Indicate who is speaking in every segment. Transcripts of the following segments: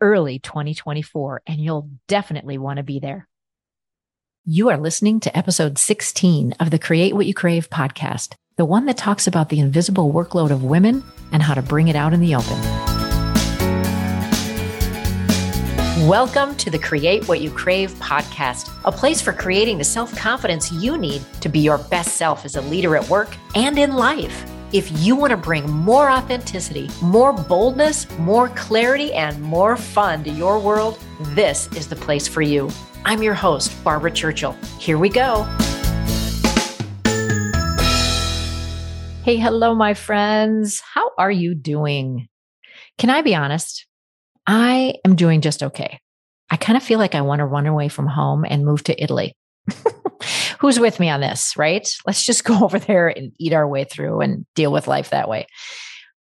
Speaker 1: early 2024, and you'll definitely want to be there. You are listening to episode 16 of the Create What You Crave podcast, the one that talks about the invisible workload of women and how to bring it out in the open. Welcome to the Create What You Crave podcast, a place for creating the self confidence you need to be your best self as a leader at work and in life. If you want to bring more authenticity, more boldness, more clarity, and more fun to your world, this is the place for you. I'm your host, Barbara Churchill. Here we go. Hey, hello, my friends. How are you doing? Can I be honest? I am doing just okay. I kind of feel like I want to run away from home and move to Italy. who's with me on this, right? Let's just go over there and eat our way through and deal with life that way.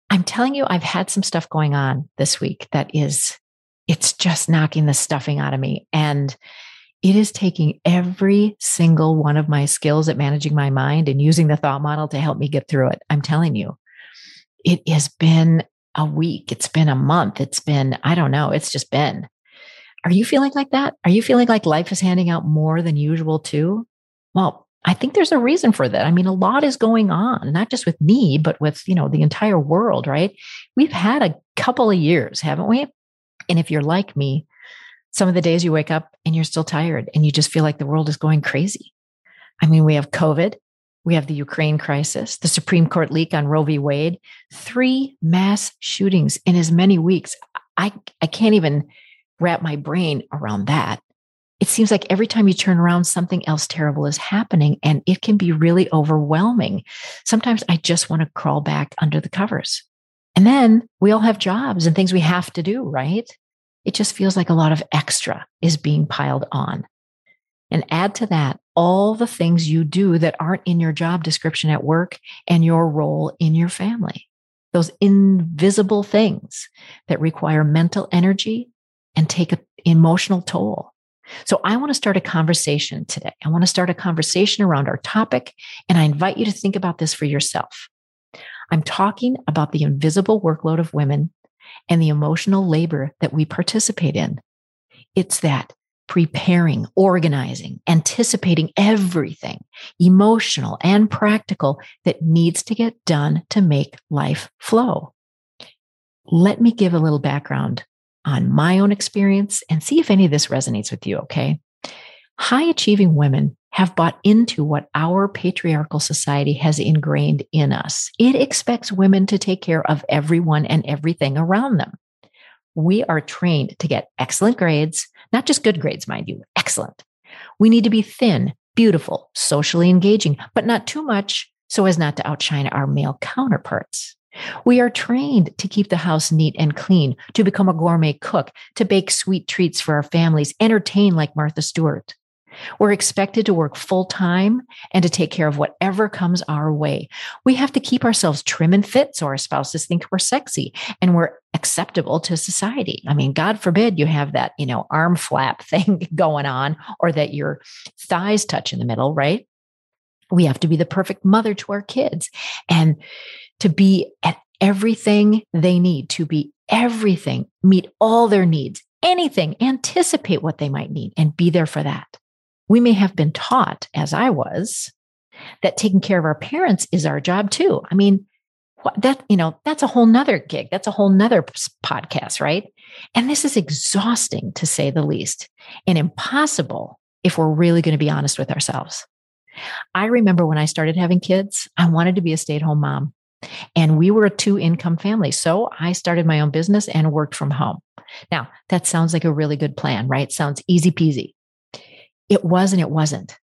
Speaker 1: I'm telling you, I've had some stuff going on this week that is, it's just knocking the stuffing out of me. And it is taking every single one of my skills at managing my mind and using the thought model to help me get through it. I'm telling you, it has been a week. It's been a month. It's been, I don't know, it's just been. Are you feeling like that? Are you feeling like life is handing out more than usual too? Well, I think there's a reason for that. I mean, a lot is going on, not just with me, but with, you know, the entire world, right? We've had a couple of years, haven't we? And if you're like me, some of the days you wake up and you're still tired and you just feel like the world is going crazy. I mean, we have COVID, we have the Ukraine crisis, the Supreme Court leak on Roe v. Wade, three mass shootings in as many weeks. I, I can't even wrap my brain around that it seems like every time you turn around, something else terrible is happening and it can be really overwhelming. Sometimes I just want to crawl back under the covers. And then we all have jobs and things we have to do, right? It just feels like a lot of extra is being piled on. And add to that all the things you do that aren't in your job description at work and your role in your family. Those invisible things that require mental energy and take an emotional toll. So I want to start a conversation today. I want to start a conversation around our topic, and I invite you to think about this for yourself. I'm talking about the invisible workload of women and the emotional labor that we participate in. It's that preparing, organizing, anticipating everything, emotional and practical, that needs to get done to make life flow. Let me give a little background on my own experience and see if any of this resonates with you, okay? High achieving women have bought into what our patriarchal society has ingrained in us. It expects women to take care of everyone and everything around them. We are trained to get excellent grades, not just good grades, mind you, excellent. We need to be thin, beautiful, socially engaging, but not too much so as not to outshine our male counterparts. We are trained to keep the house neat and clean, to become a gourmet cook, to bake sweet treats for our families, entertain like Martha Stewart. We're expected to work full time and to take care of whatever comes our way. We have to keep ourselves trim and fit so our spouses think we're sexy and we're acceptable to society. I mean, God forbid you have that, you know, arm flap thing going on or that your thighs touch in the middle, right? We have to be the perfect mother to our kids. And to be at everything they need, to be everything, meet all their needs, anything, anticipate what they might need, and be there for that. We may have been taught, as I was, that taking care of our parents is our job too. I mean, that you know that's a whole nother gig that's a whole nother podcast right and this is exhausting to say the least and impossible if we're really going to be honest with ourselves i remember when i started having kids i wanted to be a stay-at-home mom and we were a two income family. So I started my own business and worked from home. Now, that sounds like a really good plan, right? Sounds easy peasy. It was and it wasn't.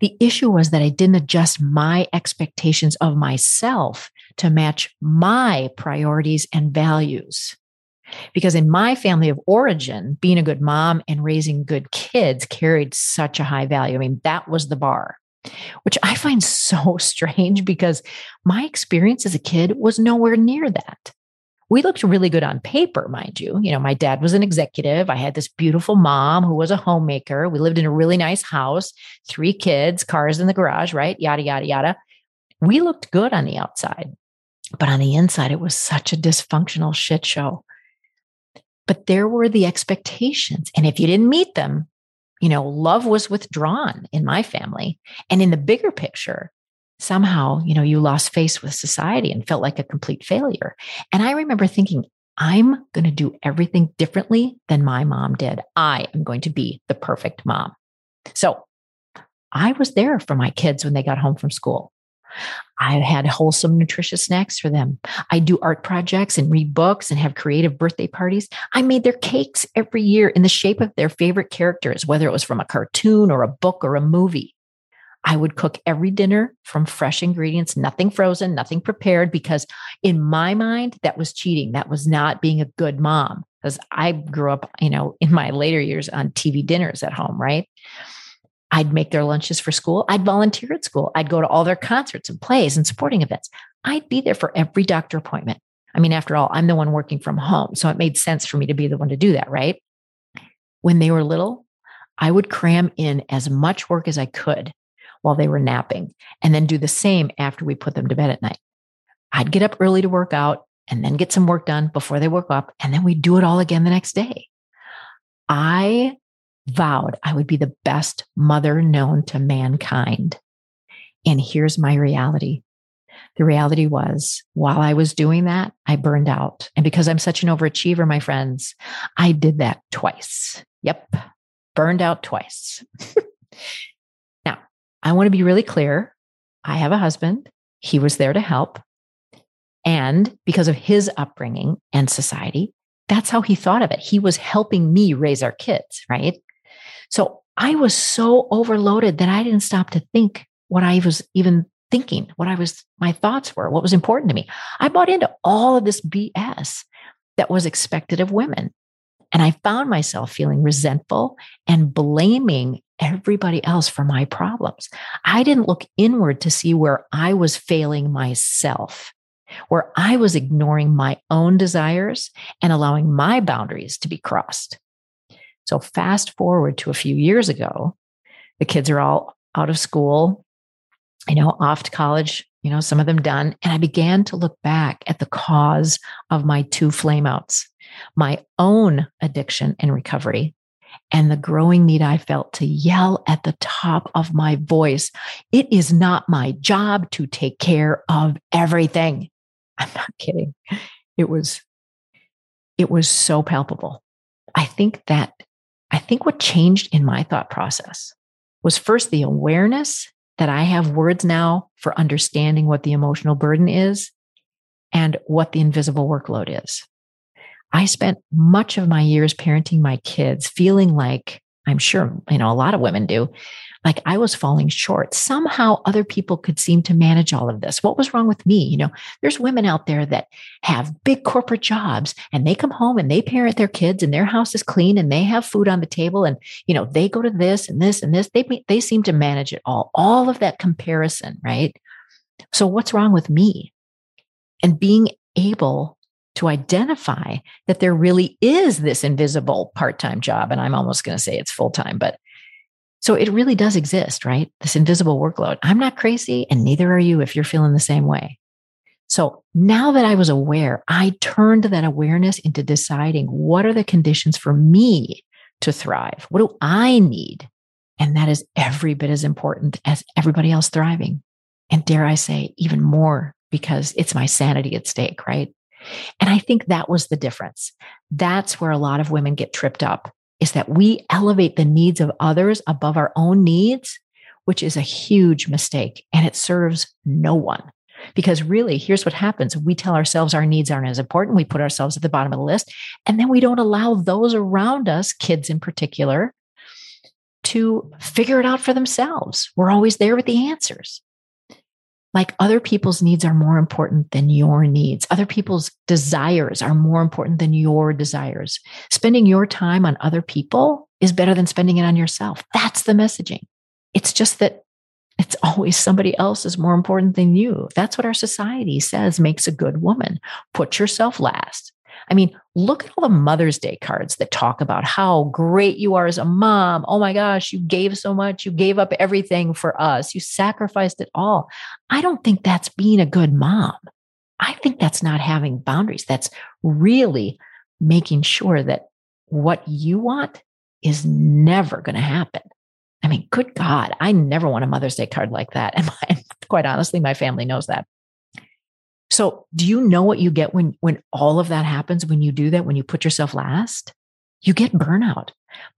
Speaker 1: The issue was that I didn't adjust my expectations of myself to match my priorities and values. Because in my family of origin, being a good mom and raising good kids carried such a high value. I mean, that was the bar, which I find so strange because my experience as a kid was nowhere near that. We looked really good on paper, mind you. You know, my dad was an executive. I had this beautiful mom who was a homemaker. We lived in a really nice house, three kids, cars in the garage, right? Yada, yada, yada. We looked good on the outside, but on the inside, it was such a dysfunctional shit show but there were the expectations. And if you didn't meet them, you know, love was withdrawn in my family. And in the bigger picture, somehow, you know, you lost face with society and felt like a complete failure. And I remember thinking, I'm going to do everything differently than my mom did. I am going to be the perfect mom. So I was there for my kids when they got home from school. I had wholesome, nutritious snacks for them. I do art projects and read books and have creative birthday parties. I made their cakes every year in the shape of their favorite characters, whether it was from a cartoon or a book or a movie. I would cook every dinner from fresh ingredients, nothing frozen, nothing prepared, because in my mind, that was cheating. That was not being a good mom. Because I grew up, you know, in my later years on TV dinners at home, right? I'd make their lunches for school. I'd volunteer at school. I'd go to all their concerts and plays and sporting events. I'd be there for every doctor appointment. I mean, after all, I'm the one working from home. So it made sense for me to be the one to do that, right? When they were little, I would cram in as much work as I could while they were napping and then do the same after we put them to bed at night. I'd get up early to work out and then get some work done before they woke up. And then we'd do it all again the next day. I vowed I would be the best mother known to mankind. And here's my reality. The reality was while I was doing that, I burned out. And because I'm such an overachiever, my friends, I did that twice. Yep. Burned out twice. now, I want to be really clear. I have a husband. He was there to help. And because of his upbringing and society, that's how he thought of it. He was helping me raise our kids, right? So I was so overloaded that I didn't stop to think what I was even thinking, what I was, my thoughts were, what was important to me. I bought into all of this BS that was expected of women. And I found myself feeling resentful and blaming everybody else for my problems. I didn't look inward to see where I was failing myself, where I was ignoring my own desires and allowing my boundaries to be crossed. So fast forward to a few years ago, the kids are all out of school, you know, off to college, you know, some of them done. And I began to look back at the cause of my two flameouts, my own addiction and recovery, and the growing need I felt to yell at the top of my voice. It is not my job to take care of everything. I'm not kidding. It was, it was so palpable. I think that I think what changed in my thought process was first the awareness that I have words now for understanding what the emotional burden is and what the invisible workload is. I spent much of my years parenting my kids feeling like I'm sure, you know, a lot of women do, like I was falling short. Somehow other people could seem to manage all of this. What was wrong with me? You know, there's women out there that have big corporate jobs and they come home and they parent their kids and their house is clean and they have food on the table and, you know, they go to this and this and this. They, they seem to manage it all, all of that comparison, right? So what's wrong with me? And being able to identify that there really is this invisible part time job. And I'm almost going to say it's full time, but so it really does exist, right? This invisible workload. I'm not crazy, and neither are you if you're feeling the same way. So now that I was aware, I turned that awareness into deciding what are the conditions for me to thrive? What do I need? And that is every bit as important as everybody else thriving. And dare I say, even more because it's my sanity at stake, right? And I think that was the difference. That's where a lot of women get tripped up is that we elevate the needs of others above our own needs, which is a huge mistake and it serves no one. Because really, here's what happens we tell ourselves our needs aren't as important. We put ourselves at the bottom of the list, and then we don't allow those around us, kids in particular, to figure it out for themselves. We're always there with the answers. Like other people's needs are more important than your needs. Other people's desires are more important than your desires. Spending your time on other people is better than spending it on yourself. That's the messaging. It's just that it's always somebody else is more important than you. That's what our society says makes a good woman. Put yourself last. I mean, look at all the Mother's Day cards that talk about how great you are as a mom. Oh my gosh, you gave so much. You gave up everything for us. You sacrificed it all. I don't think that's being a good mom. I think that's not having boundaries. That's really making sure that what you want is never going to happen. I mean, good God, I never want a Mother's Day card like that. And quite honestly, my family knows that. So, do you know what you get when when all of that happens when you do that when you put yourself last? You get burnout.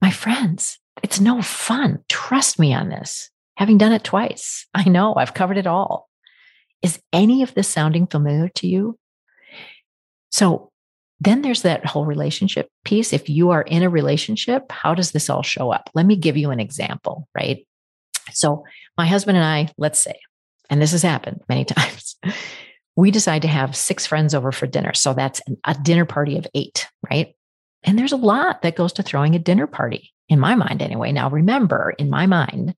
Speaker 1: My friends, it's no fun. Trust me on this. Having done it twice, I know I've covered it all. Is any of this sounding familiar to you? So, then there's that whole relationship piece. If you are in a relationship, how does this all show up? Let me give you an example, right? So, my husband and I, let's say, and this has happened many times, we decide to have six friends over for dinner. So that's a dinner party of eight, right? And there's a lot that goes to throwing a dinner party, in my mind anyway. Now, remember, in my mind,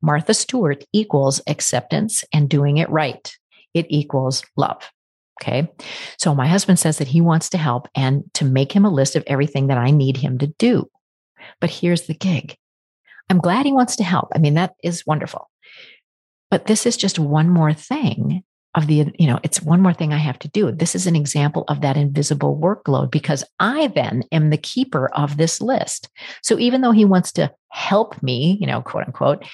Speaker 1: Martha Stewart equals acceptance and doing it right. It equals love. Okay. So my husband says that he wants to help and to make him a list of everything that I need him to do. But here's the gig I'm glad he wants to help. I mean, that is wonderful. But this is just one more thing of the, you know, it's one more thing I have to do. This is an example of that invisible workload because I then am the keeper of this list. So even though he wants to help me, you know, quote unquote,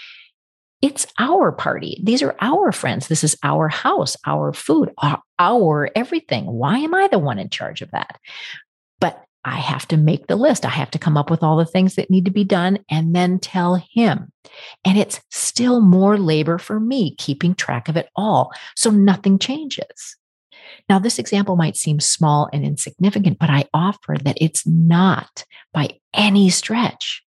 Speaker 1: it's our party. These are our friends. This is our house, our food, our, everything. Why am I the one in charge of that? But I have to make the list. I have to come up with all the things that need to be done and then tell him. And it's still more labor for me keeping track of it all. So nothing changes. Now, this example might seem small and insignificant, but I offer that it's not by any stretch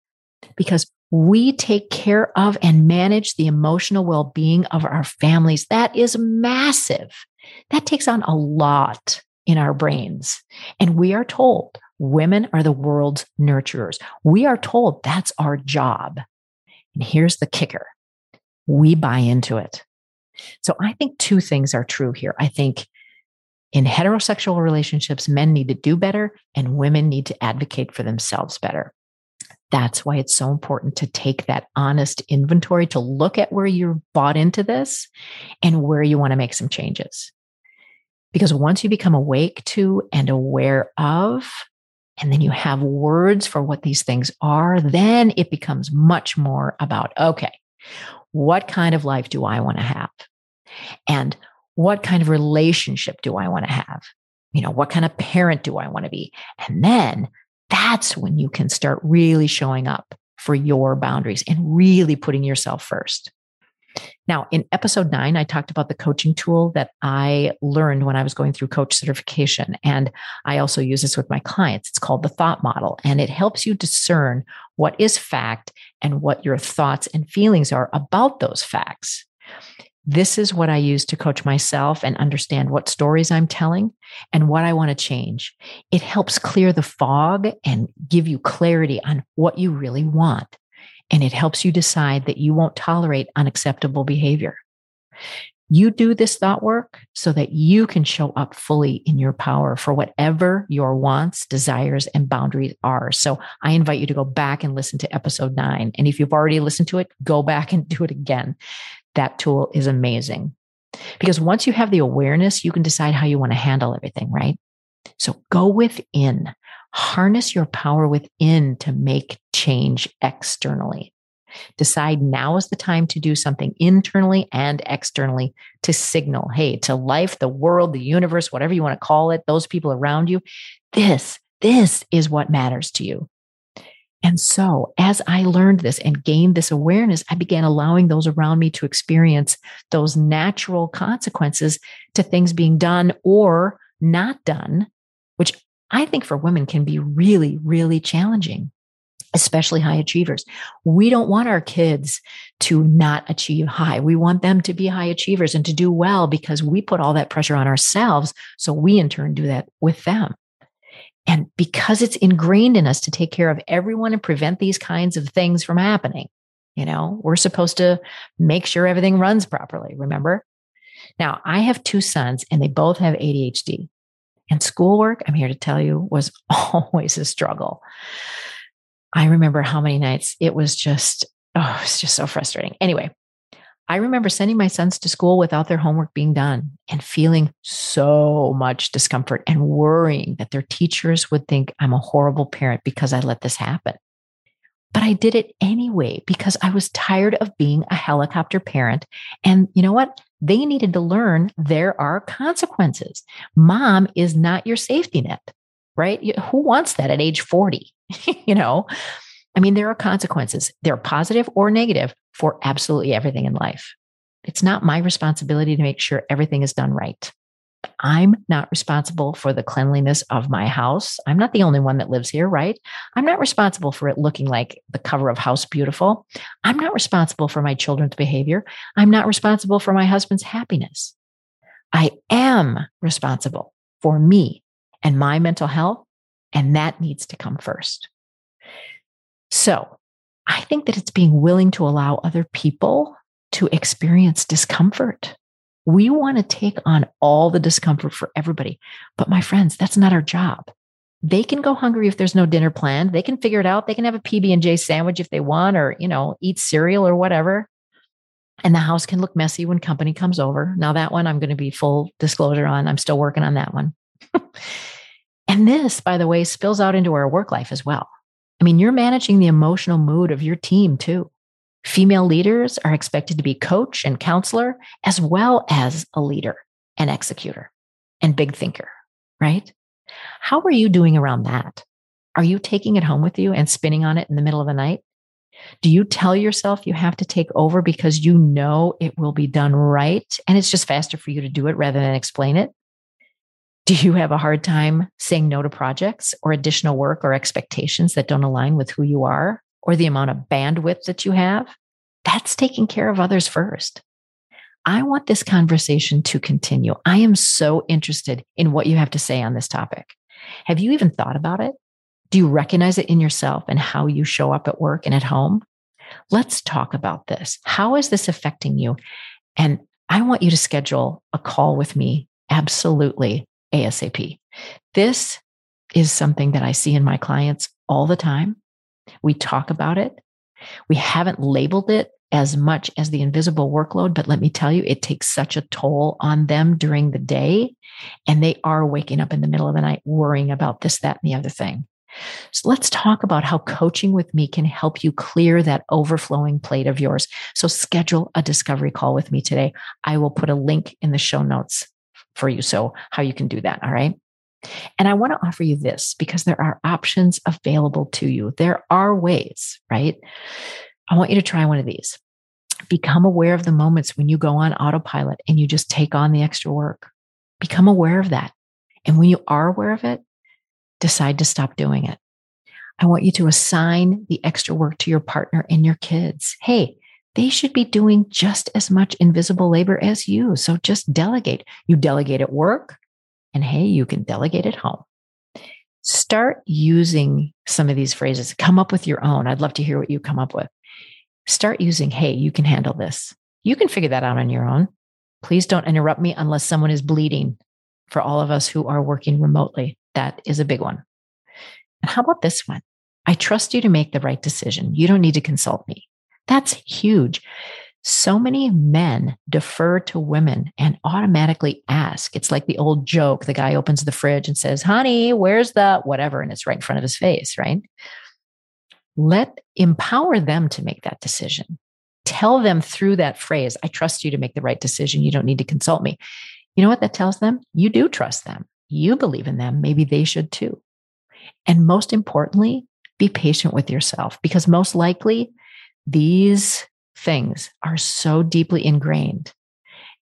Speaker 1: because we take care of and manage the emotional well being of our families. That is massive. That takes on a lot in our brains. And we are told women are the world's nurturers. We are told that's our job. And here's the kicker we buy into it. So I think two things are true here. I think in heterosexual relationships, men need to do better and women need to advocate for themselves better. That's why it's so important to take that honest inventory to look at where you're bought into this and where you want to make some changes. Because once you become awake to and aware of and then you have words for what these things are, then it becomes much more about okay, what kind of life do I want to have? And what kind of relationship do I want to have? You know, what kind of parent do I want to be? And then that's when you can start really showing up for your boundaries and really putting yourself first. Now, in episode nine, I talked about the coaching tool that I learned when I was going through coach certification. And I also use this with my clients. It's called the thought model, and it helps you discern what is fact and what your thoughts and feelings are about those facts. This is what I use to coach myself and understand what stories I'm telling and what I want to change. It helps clear the fog and give you clarity on what you really want and it helps you decide that you won't tolerate unacceptable behavior. You do this thought work so that you can show up fully in your power for whatever your wants, desires, and boundaries are. So I invite you to go back and listen to episode nine. And if you've already listened to it, go back and do it again. That tool is amazing because once you have the awareness, you can decide how you want to handle everything, right? So go within, harness your power within to make change externally. Decide now is the time to do something internally and externally to signal, hey, to life, the world, the universe, whatever you want to call it, those people around you, this, this is what matters to you. And so, as I learned this and gained this awareness, I began allowing those around me to experience those natural consequences to things being done or not done, I think for women can be really, really challenging especially high achievers. We don't want our kids to not achieve high. We want them to be high achievers and to do well because we put all that pressure on ourselves. So we in turn do that with them. And because it's ingrained in us to take care of everyone and prevent these kinds of things from happening, you know, we're supposed to make sure everything runs properly. Remember? Now, I have two sons and they both have ADHD. And schoolwork, I'm here to tell you, was always a struggle. I remember how many nights it was just, oh, it's just so frustrating. Anyway, I remember sending my sons to school without their homework being done and feeling so much discomfort and worrying that their teachers would think I'm a horrible parent because I let this happen. But I did it anyway because I was tired of being a helicopter parent. And you know what? They needed to learn there are consequences. Mom is not your safety net, right? Who wants that at age 40? you know, I mean, there are consequences. They're positive or negative for absolutely everything in life. It's not my responsibility to make sure everything is done right. I'm not responsible for the cleanliness of my house. I'm not the only one that lives here, right? I'm not responsible for it looking like the cover of House Beautiful. I'm not responsible for my children's behavior. I'm not responsible for my husband's happiness. I am responsible for me and my mental health and that needs to come first. So I think that it's being willing to allow other people to experience discomfort. We want to take on all the discomfort for everybody. But my friends, that's not our job. They can go hungry if there's no dinner planned. They can figure it out. They can have a PB&J sandwich if they want or, you know, eat cereal or whatever. And the house can look messy when company comes over. Now that one I'm going to be full disclosure on. I'm still working on that one. And this, by the way, spills out into our work life as well. I mean, you're managing the emotional mood of your team too. Female leaders are expected to be coach and counselor, as well as a leader and executor and big thinker, right? How are you doing around that? Are you taking it home with you and spinning on it in the middle of the night? Do you tell yourself you have to take over because you know it will be done right and it's just faster for you to do it rather than explain it? Do you have a hard time saying no to projects or additional work or expectations that don't align with who you are or the amount of bandwidth that you have? That's taking care of others first. I want this conversation to continue. I am so interested in what you have to say on this topic. Have you even thought about it? Do you recognize it in yourself and how you show up at work and at home? Let's talk about this. How is this affecting you? And I want you to schedule a call with me absolutely ASAP. This is something that I see in my clients all the time. We talk about it. We haven't labeled it as much as the invisible workload, but let me tell you, it takes such a toll on them during the day. And they are waking up in the middle of the night worrying about this, that, and the other thing. So let's talk about how coaching with me can help you clear that overflowing plate of yours. So schedule a discovery call with me today. I will put a link in the show notes for you. So, how you can do that. All right. And I want to offer you this because there are options available to you. There are ways, right? I want you to try one of these. Become aware of the moments when you go on autopilot and you just take on the extra work. Become aware of that. And when you are aware of it, decide to stop doing it. I want you to assign the extra work to your partner and your kids. Hey, they should be doing just as much invisible labor as you. So just delegate. You delegate at work, and hey, you can delegate at home. Start using some of these phrases. Come up with your own. I'd love to hear what you come up with. Start using, hey, you can handle this. You can figure that out on your own. Please don't interrupt me unless someone is bleeding for all of us who are working remotely. That is a big one. And how about this one? I trust you to make the right decision. You don't need to consult me. That's huge. So many men defer to women and automatically ask. It's like the old joke the guy opens the fridge and says, Honey, where's the whatever? And it's right in front of his face, right? Let empower them to make that decision. Tell them through that phrase, I trust you to make the right decision. You don't need to consult me. You know what that tells them? You do trust them. You believe in them. Maybe they should too. And most importantly, be patient with yourself because most likely these things are so deeply ingrained.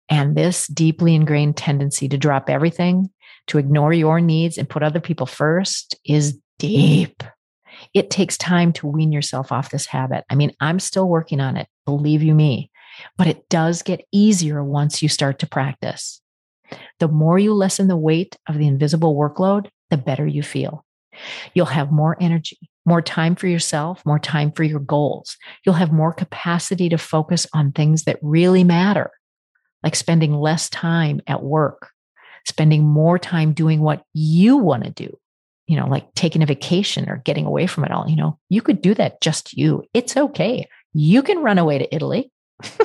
Speaker 1: And this deeply ingrained tendency to drop everything, to ignore your needs and put other people first is deep. It takes time to wean yourself off this habit. I mean, I'm still working on it, believe you me, but it does get easier once you start to practice. The more you lessen the weight of the invisible workload, the better you feel. You'll have more energy, more time for yourself, more time for your goals. You'll have more capacity to focus on things that really matter, like spending less time at work, spending more time doing what you want to do, you know, like taking a vacation or getting away from it all. You know, you could do that just you. It's okay. You can run away to Italy.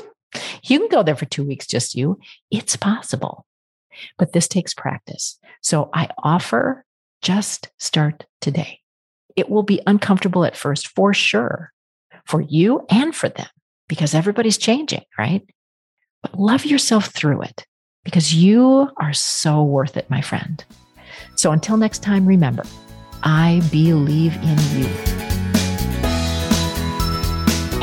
Speaker 1: you can go there for two weeks, just you. It's possible. But this takes practice. So I offer just start today. It will be uncomfortable at first, for sure, for you and for them, because everybody's changing, right? But love yourself through it because you are so worth it, my friend. So until next time, remember, I believe in you.